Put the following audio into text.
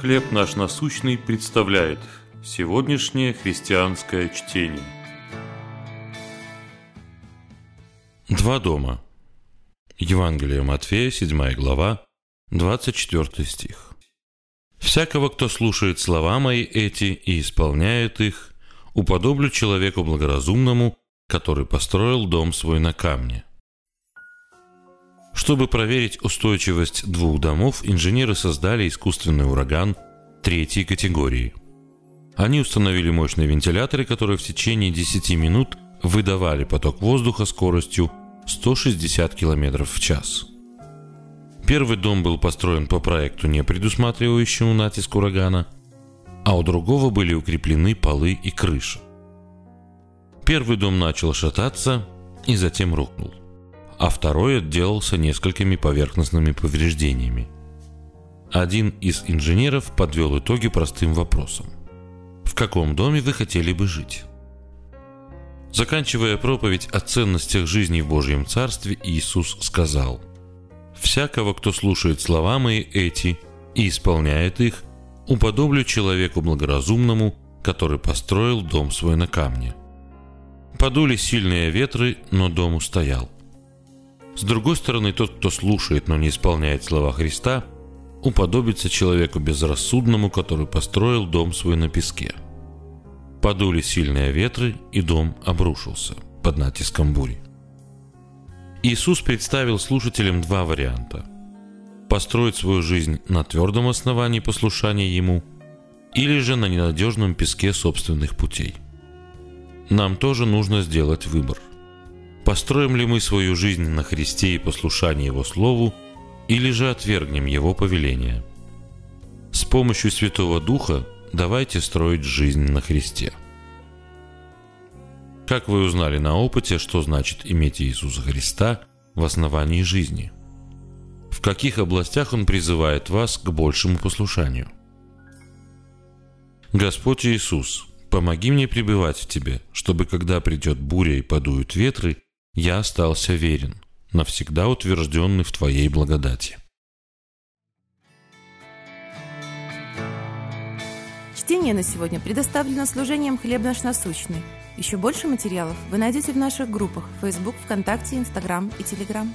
«Хлеб наш насущный» представляет сегодняшнее христианское чтение. Два дома. Евангелие Матфея, 7 глава, 24 стих. «Всякого, кто слушает слова мои эти и исполняет их, уподоблю человеку благоразумному, который построил дом свой на камне. Чтобы проверить устойчивость двух домов, инженеры создали искусственный ураган третьей категории. Они установили мощные вентиляторы, которые в течение 10 минут выдавали поток воздуха скоростью 160 км в час. Первый дом был построен по проекту, не предусматривающему натиск урагана, а у другого были укреплены полы и крыша. Первый дом начал шататься и затем рухнул а второй отделался несколькими поверхностными повреждениями. Один из инженеров подвел итоги простым вопросом. В каком доме вы хотели бы жить? Заканчивая проповедь о ценностях жизни в Божьем Царстве, Иисус сказал, «Всякого, кто слушает слова мои эти и исполняет их, уподоблю человеку благоразумному, который построил дом свой на камне. Подули сильные ветры, но дом устоял. С другой стороны, тот, кто слушает, но не исполняет слова Христа, уподобится человеку безрассудному, который построил дом свой на песке. Подули сильные ветры, и дом обрушился под натиском бури. Иисус представил слушателям два варианта. Построить свою жизнь на твердом основании послушания Ему или же на ненадежном песке собственных путей. Нам тоже нужно сделать выбор – Построим ли мы свою жизнь на Христе и послушании Его Слову, или же отвергнем Его повеления? С помощью Святого Духа давайте строить жизнь на Христе. Как вы узнали на опыте, что значит иметь Иисуса Христа в основании жизни? В каких областях Он призывает вас к большему послушанию? Господь Иисус, помоги мне пребывать в Тебе, чтобы когда придет буря и подуют ветры, я остался верен, навсегда утвержденный в Твоей благодати. Чтение на сегодня предоставлено служением «Хлеб наш насущный». Еще больше материалов вы найдете в наших группах Facebook, ВКонтакте, Инстаграм и Телеграм.